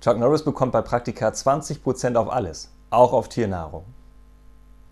Chuck Norris bekommt bei Praktika 20% auf alles, auch auf Tiernahrung.